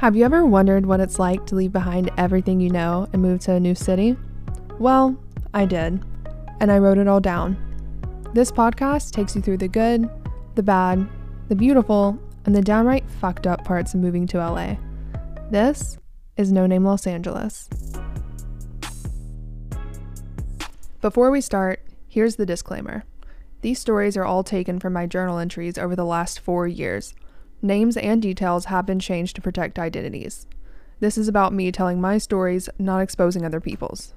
Have you ever wondered what it's like to leave behind everything you know and move to a new city? Well, I did, and I wrote it all down. This podcast takes you through the good, the bad, the beautiful, and the downright fucked up parts of moving to LA. This is No Name Los Angeles. Before we start, here's the disclaimer. These stories are all taken from my journal entries over the last four years. Names and details have been changed to protect identities. This is about me telling my stories, not exposing other people's.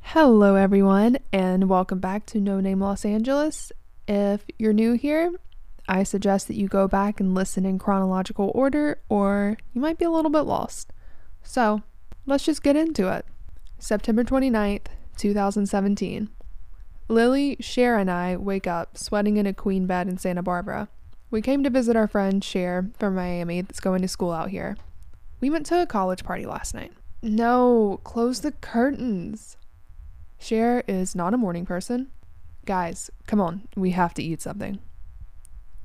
Hello, everyone, and welcome back to No Name Los Angeles. If you're new here, I suggest that you go back and listen in chronological order, or you might be a little bit lost. So, let's just get into it. September 29th, 2017. Lily, Cher, and I wake up sweating in a queen bed in Santa Barbara. We came to visit our friend Cher from Miami that's going to school out here. We went to a college party last night. No, close the curtains. Cher is not a morning person. Guys, come on, we have to eat something.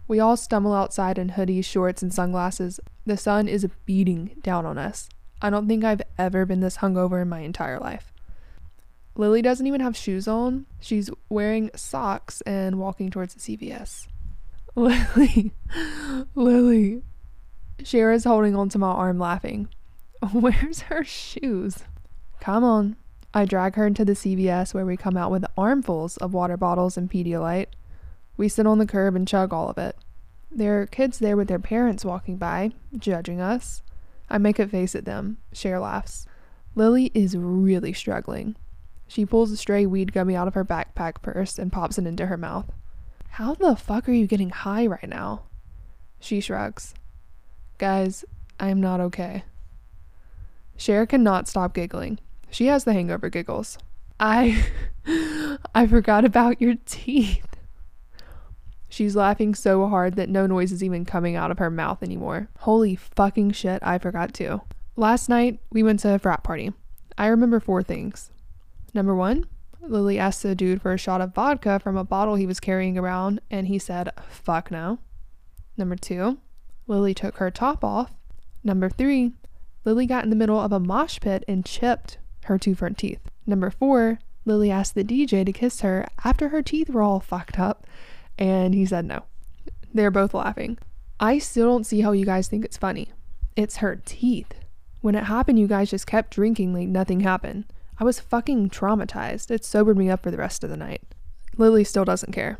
We all stumble outside in hoodies, shorts, and sunglasses. The sun is beating down on us. I don't think I've ever been this hungover in my entire life. Lily doesn't even have shoes on. She's wearing socks and walking towards the CVS. Lily, Lily. Cher's holding onto my arm laughing. Where's her shoes? Come on. I drag her into the CVS where we come out with armfuls of water bottles and Pedialyte. We sit on the curb and chug all of it. There are kids there with their parents walking by, judging us. I make a face at them. Cher laughs. Lily is really struggling. She pulls a stray weed gummy out of her backpack purse and pops it into her mouth. How the fuck are you getting high right now? She shrugs. Guys, I am not okay. Cher cannot stop giggling. She has the hangover giggles. I I forgot about your teeth. She's laughing so hard that no noise is even coming out of her mouth anymore. Holy fucking shit, I forgot too. Last night, we went to a frat party. I remember four things. Number one, Lily asked the dude for a shot of vodka from a bottle he was carrying around, and he said, fuck no. Number two, Lily took her top off. Number three, Lily got in the middle of a mosh pit and chipped her two front teeth. Number four, Lily asked the DJ to kiss her after her teeth were all fucked up, and he said no. They're both laughing. I still don't see how you guys think it's funny. It's her teeth. When it happened, you guys just kept drinking like nothing happened. I was fucking traumatized. It sobered me up for the rest of the night. Lily still doesn't care.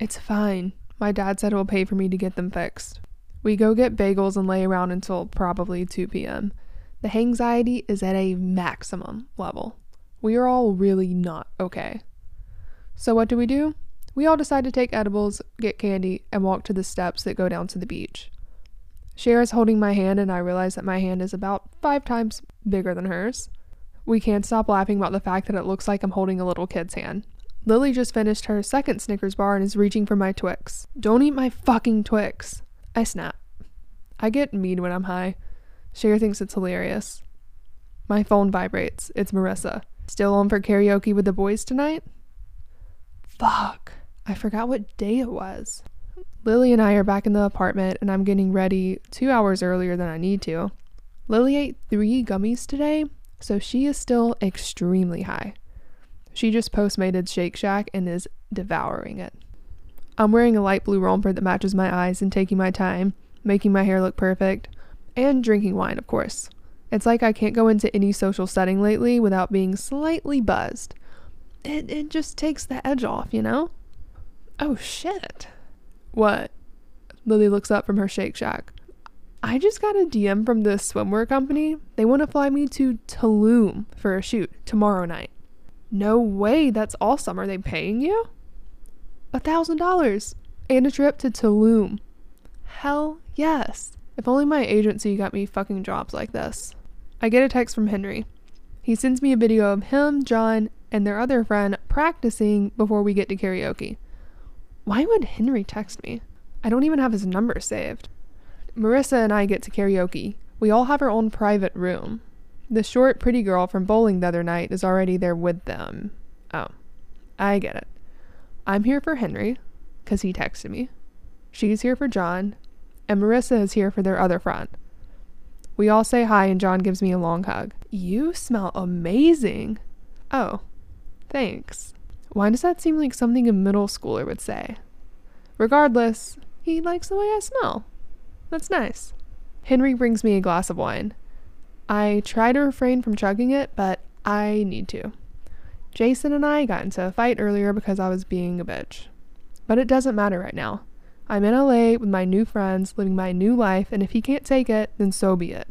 It's fine. My dad said he'll pay for me to get them fixed. We go get bagels and lay around until probably 2 p.m. The anxiety is at a maximum level. We are all really not okay. So, what do we do? We all decide to take edibles, get candy, and walk to the steps that go down to the beach. Cher is holding my hand, and I realize that my hand is about five times bigger than hers. We can't stop laughing about the fact that it looks like I'm holding a little kid's hand. Lily just finished her second Snickers bar and is reaching for my Twix. Don't eat my fucking Twix. I snap. I get mean when I'm high. Cher thinks it's hilarious. My phone vibrates. It's Marissa. Still on for karaoke with the boys tonight? Fuck. I forgot what day it was. Lily and I are back in the apartment and I'm getting ready two hours earlier than I need to. Lily ate three gummies today so she is still extremely high. She just postmated Shake Shack and is devouring it. I'm wearing a light blue romper that matches my eyes and taking my time, making my hair look perfect, and drinking wine, of course. It's like I can't go into any social setting lately without being slightly buzzed. It, it just takes the edge off, you know? Oh shit. What? Lily looks up from her Shake Shack. I just got a DM from the swimwear company. They want to fly me to Tulum for a shoot tomorrow night. No way, that's all summer they paying you? A thousand dollars and a trip to Tulum. Hell yes. If only my agency got me fucking jobs like this. I get a text from Henry. He sends me a video of him, John, and their other friend practicing before we get to karaoke. Why would Henry text me? I don't even have his number saved. Marissa and I get to karaoke. We all have our own private room. The short, pretty girl from bowling the other night is already there with them. Oh, I get it. I'm here for Henry, because he texted me. She's here for John, and Marissa is here for their other friend. We all say hi, and John gives me a long hug. You smell amazing. Oh, thanks. Why does that seem like something a middle schooler would say? Regardless, he likes the way I smell. That's nice. Henry brings me a glass of wine. I try to refrain from chugging it, but I need to. Jason and I got into a fight earlier because I was being a bitch. But it doesn't matter right now. I'm in LA with my new friends, living my new life, and if he can't take it, then so be it.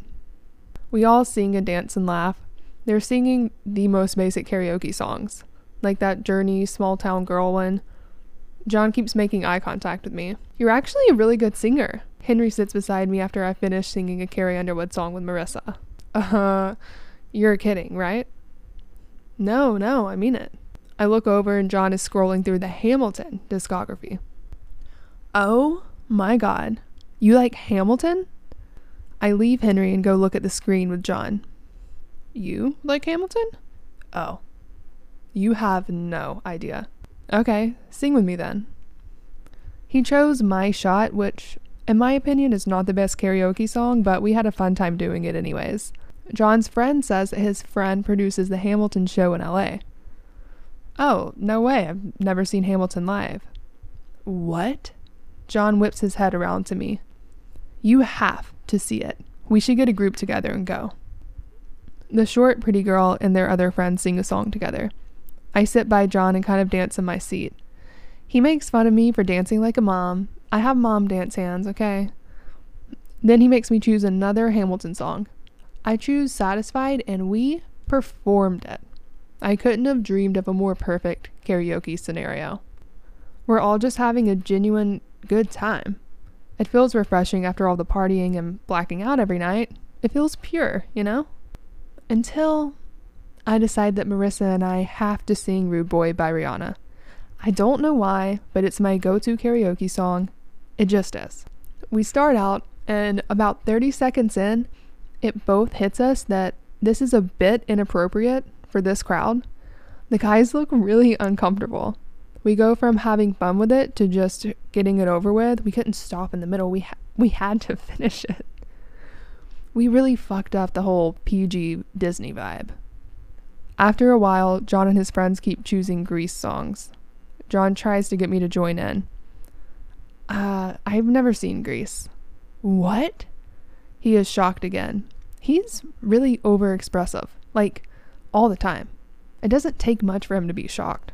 We all sing and dance and laugh. They're singing the most basic karaoke songs, like that Journey Small Town Girl one. John keeps making eye contact with me. You're actually a really good singer. Henry sits beside me after I finish singing a Carrie Underwood song with Marissa. Uh, you're kidding, right? No, no, I mean it. I look over and John is scrolling through the Hamilton discography. Oh my god. You like Hamilton? I leave Henry and go look at the screen with John. You like Hamilton? Oh. You have no idea. Okay, sing with me then. He chose My Shot, which, in my opinion, is not the best karaoke song, but we had a fun time doing it anyways. John's friend says that his friend produces the Hamilton show in LA. Oh, no way, I've never seen Hamilton live. What? John whips his head around to me. You have to see it. We should get a group together and go. The short, pretty girl and their other friends sing a song together. I sit by John and kind of dance in my seat. He makes fun of me for dancing like a mom. I have mom dance hands, okay? Then he makes me choose another Hamilton song. I choose Satisfied, and we performed it. I couldn't have dreamed of a more perfect karaoke scenario. We're all just having a genuine good time. It feels refreshing after all the partying and blacking out every night. It feels pure, you know? Until I decide that Marissa and I have to sing Rude Boy by Rihanna. I don't know why, but it's my go to karaoke song. It just is. We start out, and about 30 seconds in, it both hits us that this is a bit inappropriate for this crowd. The guys look really uncomfortable. We go from having fun with it to just getting it over with. We couldn't stop in the middle. We ha- we had to finish it. We really fucked up the whole PG Disney vibe. After a while, John and his friends keep choosing Grease songs. John tries to get me to join in. Uh, I've never seen Grease. What? He is shocked again. He's really over expressive, like all the time. It doesn't take much for him to be shocked.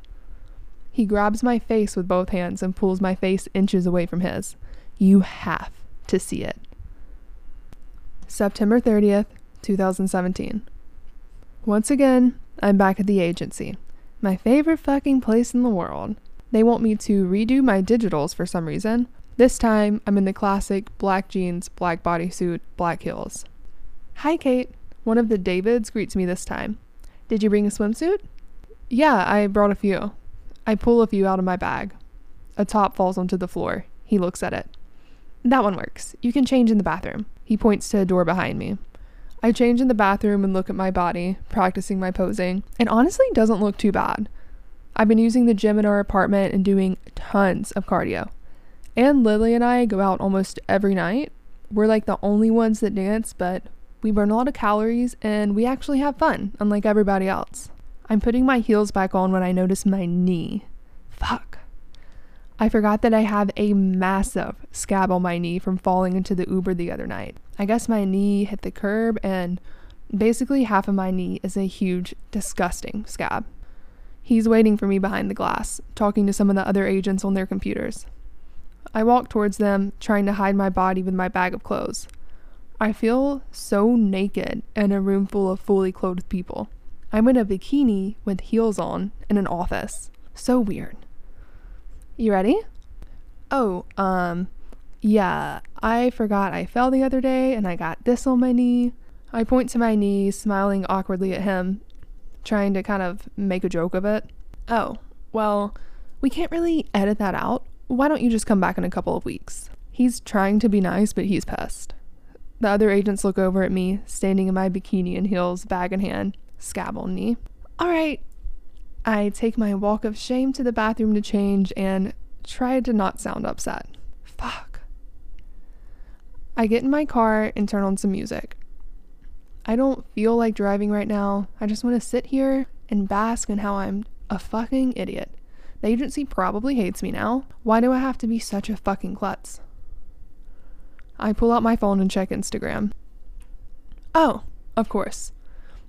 He grabs my face with both hands and pulls my face inches away from his. You have to see it. September 30th, 2017. Once again, I'm back at the agency. My favorite fucking place in the world. They want me to redo my digitals for some reason. This time, I'm in the classic black jeans, black bodysuit, black heels. Hi, Kate. One of the Davids greets me this time. Did you bring a swimsuit? Yeah, I brought a few. I pull a few out of my bag. A top falls onto the floor. He looks at it. That one works. You can change in the bathroom. He points to a door behind me. I change in the bathroom and look at my body, practicing my posing. It honestly doesn't look too bad. I've been using the gym in our apartment and doing tons of cardio. And Lily and I go out almost every night. We're like the only ones that dance, but we burn a lot of calories and we actually have fun, unlike everybody else. I'm putting my heels back on when I notice my knee. Fuck. I forgot that I have a massive scab on my knee from falling into the Uber the other night. I guess my knee hit the curb, and basically half of my knee is a huge, disgusting scab. He's waiting for me behind the glass, talking to some of the other agents on their computers. I walk towards them, trying to hide my body with my bag of clothes. I feel so naked in a room full of fully clothed people. I'm in a bikini with heels on in an office. So weird. You ready? Oh, um, yeah, I forgot I fell the other day and I got this on my knee. I point to my knee, smiling awkwardly at him, trying to kind of make a joke of it. Oh, well, we can't really edit that out. Why don't you just come back in a couple of weeks? He's trying to be nice, but he's pissed. The other agents look over at me, standing in my bikini and heels, bag in hand, scab on knee. All right, I take my walk of shame to the bathroom to change and try to not sound upset. Fuck. I get in my car and turn on some music. I don't feel like driving right now. I just want to sit here and bask in how I'm a fucking idiot. The agency probably hates me now. Why do I have to be such a fucking klutz? I pull out my phone and check Instagram. Oh, of course.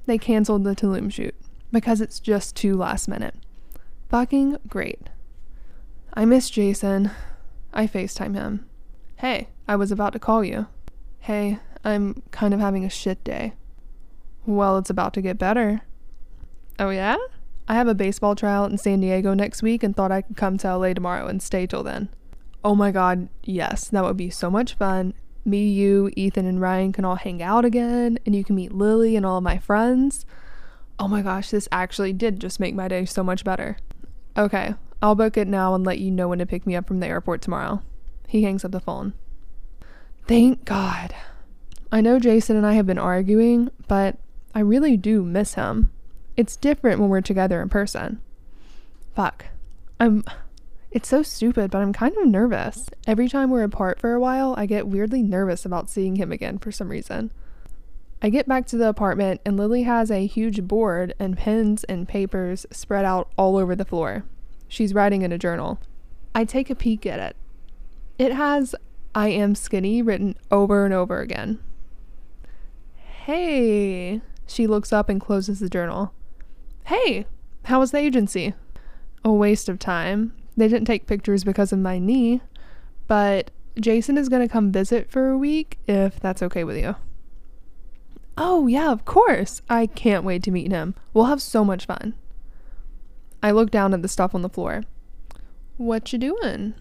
They canceled the Tulum shoot because it's just too last minute. Fucking great. I miss Jason. I FaceTime him. Hey, I was about to call you. Hey, I'm kind of having a shit day. Well, it's about to get better. Oh, yeah? I have a baseball tryout in San Diego next week and thought I could come to LA tomorrow and stay till then. Oh my god, yes, that would be so much fun. Me, you, Ethan, and Ryan can all hang out again, and you can meet Lily and all of my friends. Oh my gosh, this actually did just make my day so much better. Okay, I'll book it now and let you know when to pick me up from the airport tomorrow. He hangs up the phone. Thank God. I know Jason and I have been arguing, but I really do miss him. It's different when we're together in person. Fuck. I'm. It's so stupid, but I'm kind of nervous. Every time we're apart for a while, I get weirdly nervous about seeing him again for some reason. I get back to the apartment, and Lily has a huge board and pens and papers spread out all over the floor. She's writing in a journal. I take a peek at it. It has I am skinny written over and over again. Hey, she looks up and closes the journal. Hey, how was the agency? A waste of time. They didn't take pictures because of my knee, but Jason is going to come visit for a week if that's okay with you. Oh, yeah, of course. I can't wait to meet him. We'll have so much fun. I look down at the stuff on the floor. What you doing?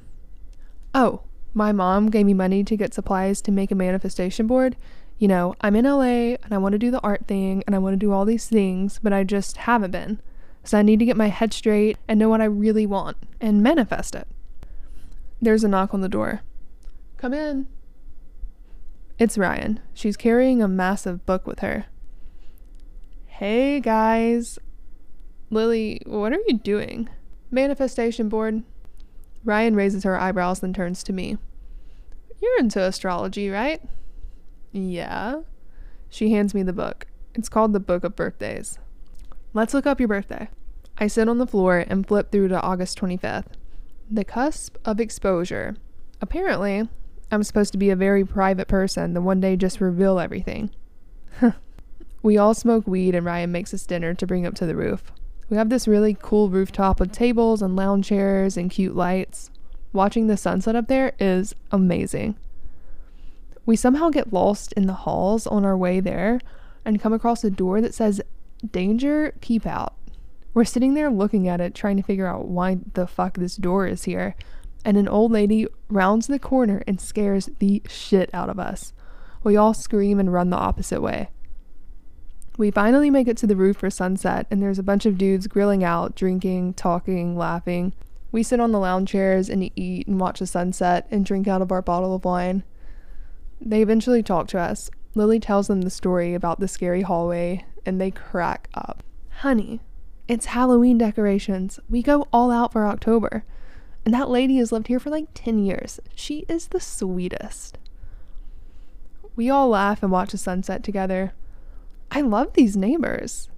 Oh, my mom gave me money to get supplies to make a manifestation board you know, I'm in LA and I want to do the art thing and I want to do all these things, but I just haven't been. So I need to get my head straight and know what I really want and manifest it. There's a knock on the door. Come in. It's Ryan. She's carrying a massive book with her. Hey guys. Lily, what are you doing? Manifestation board. Ryan raises her eyebrows then turns to me. You're into astrology, right? Yeah. She hands me the book. It's called The Book of Birthdays. Let's look up your birthday. I sit on the floor and flip through to August 25th. The cusp of exposure. Apparently, I'm supposed to be a very private person, then one day just reveal everything. we all smoke weed, and Ryan makes us dinner to bring up to the roof. We have this really cool rooftop with tables and lounge chairs and cute lights. Watching the sunset up there is amazing. We somehow get lost in the halls on our way there and come across a door that says, Danger, keep out. We're sitting there looking at it, trying to figure out why the fuck this door is here, and an old lady rounds the corner and scares the shit out of us. We all scream and run the opposite way. We finally make it to the roof for sunset, and there's a bunch of dudes grilling out, drinking, talking, laughing. We sit on the lounge chairs and eat and watch the sunset and drink out of our bottle of wine. They eventually talk to us. Lily tells them the story about the scary hallway, and they crack up. Honey, it's Halloween decorations. We go all out for October. And that lady has lived here for like 10 years. She is the sweetest. We all laugh and watch a sunset together. I love these neighbors.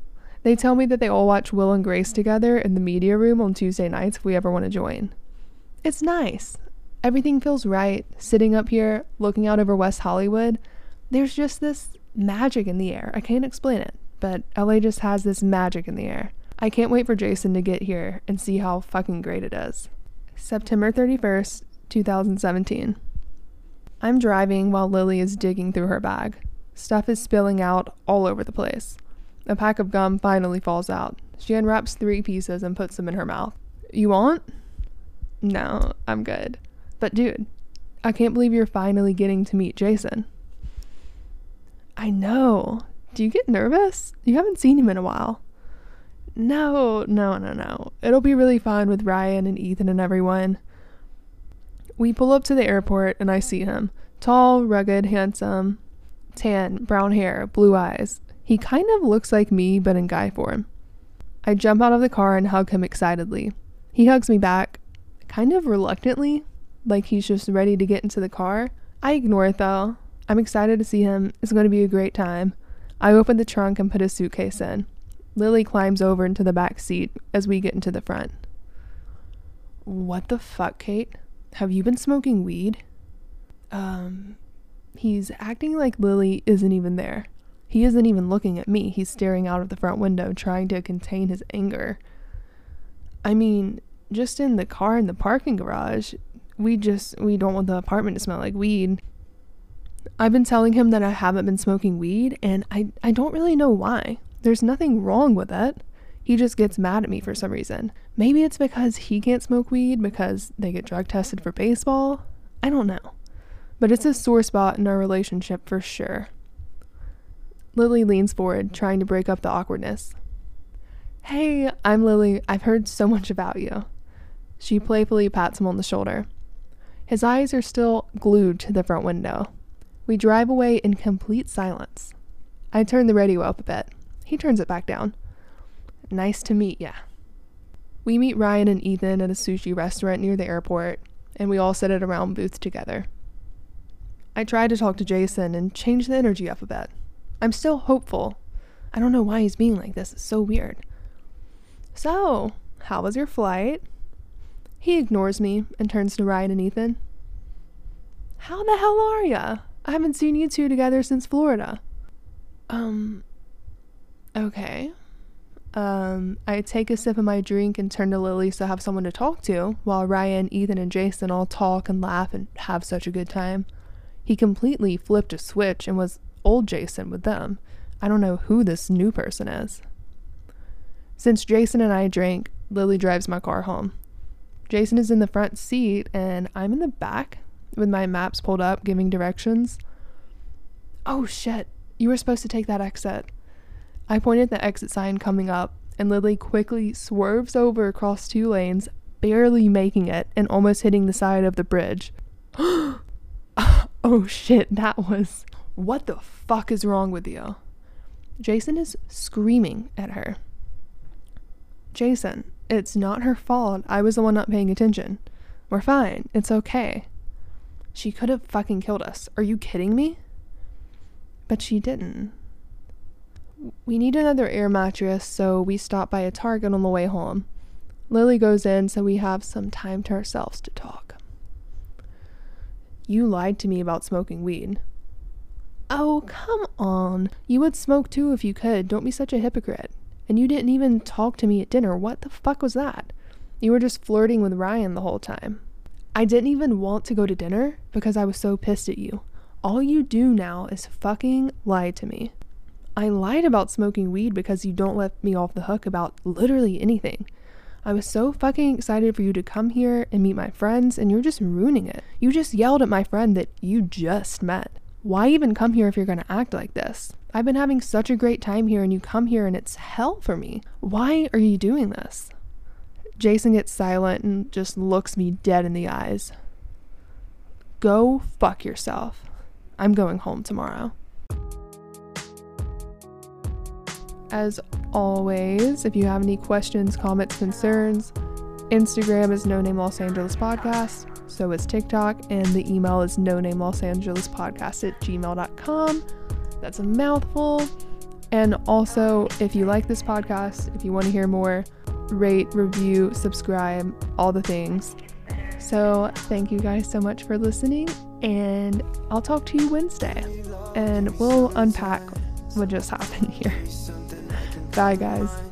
They tell me that they all watch Will and Grace together in the media room on Tuesday nights if we ever want to join. It's nice. Everything feels right. Sitting up here, looking out over West Hollywood, there's just this magic in the air. I can't explain it, but LA just has this magic in the air. I can't wait for Jason to get here and see how fucking great it is. September 31st, 2017. I'm driving while Lily is digging through her bag. Stuff is spilling out all over the place. A pack of gum finally falls out. She unwraps three pieces and puts them in her mouth. You want? No, I'm good. But dude, I can't believe you're finally getting to meet Jason. I know. Do you get nervous? You haven't seen him in a while. No, no, no, no. It'll be really fun with Ryan and Ethan and everyone. We pull up to the airport and I see him. Tall, rugged, handsome, tan, brown hair, blue eyes. He kind of looks like me, but in guy form. I jump out of the car and hug him excitedly. He hugs me back, kind of reluctantly, like he's just ready to get into the car. I ignore it though. I'm excited to see him. It's going to be a great time. I open the trunk and put a suitcase in. Lily climbs over into the back seat as we get into the front. What the fuck, Kate? Have you been smoking weed? Um, he's acting like Lily isn't even there. He isn't even looking at me. He's staring out of the front window, trying to contain his anger. I mean, just in the car in the parking garage, we just we don't want the apartment to smell like weed. I've been telling him that I haven't been smoking weed and I I don't really know why. There's nothing wrong with it. He just gets mad at me for some reason. Maybe it's because he can't smoke weed because they get drug tested for baseball. I don't know. But it's a sore spot in our relationship for sure. Lily leans forward, trying to break up the awkwardness. Hey, I'm Lily. I've heard so much about you. She playfully pats him on the shoulder. His eyes are still glued to the front window. We drive away in complete silence. I turn the radio up a bit. He turns it back down. Nice to meet ya. We meet Ryan and Ethan at a sushi restaurant near the airport, and we all sit at a round booth together. I try to talk to Jason and change the energy up a bit. I'm still hopeful. I don't know why he's being like this. It's so weird. So, how was your flight? He ignores me and turns to Ryan and Ethan. How the hell are ya? I haven't seen you two together since Florida. Um, okay. Um, I take a sip of my drink and turn to Lily so I have someone to talk to, while Ryan, Ethan, and Jason all talk and laugh and have such a good time. He completely flipped a switch and was old Jason with them. I don't know who this new person is. Since Jason and I drink, Lily drives my car home. Jason is in the front seat and I'm in the back with my maps pulled up giving directions. Oh shit, you were supposed to take that exit. I point at the exit sign coming up, and Lily quickly swerves over across two lanes, barely making it and almost hitting the side of the bridge. oh shit, that was. What the fuck is wrong with you? Jason is screaming at her. Jason, it's not her fault. I was the one not paying attention. We're fine. It's okay. She could have fucking killed us. Are you kidding me? But she didn't. We need another air mattress, so we stop by a Target on the way home. Lily goes in, so we have some time to ourselves to talk. You lied to me about smoking weed. Oh, come on. You would smoke too if you could. Don't be such a hypocrite. And you didn't even talk to me at dinner. What the fuck was that? You were just flirting with Ryan the whole time. I didn't even want to go to dinner because I was so pissed at you. All you do now is fucking lie to me. I lied about smoking weed because you don't let me off the hook about literally anything. I was so fucking excited for you to come here and meet my friends, and you're just ruining it. You just yelled at my friend that you just met. Why even come here if you're gonna act like this? I've been having such a great time here, and you come here and it's hell for me. Why are you doing this? Jason gets silent and just looks me dead in the eyes. Go fuck yourself. I'm going home tomorrow. As always, if you have any questions, comments, concerns, Instagram is No Name Los Angeles Podcast. So is TikTok, and the email is no name Los Angeles podcast at gmail.com. That's a mouthful. And also, if you like this podcast, if you want to hear more, rate, review, subscribe, all the things. So, thank you guys so much for listening, and I'll talk to you Wednesday, and we'll unpack what just happened here. Bye, guys.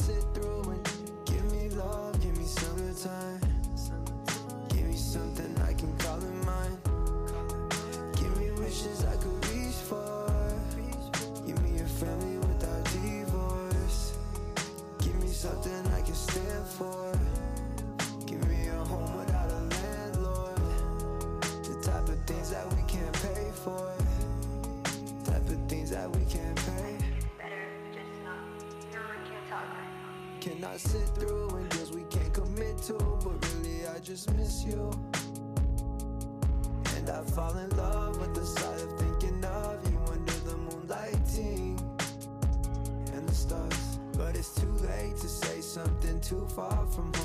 Sit through cannot sit through and deals we can't commit to. But really, I just miss you. And I fall in love with the sight of thinking of you under the moonlighting and the stars. But it's too late to say something too far from home.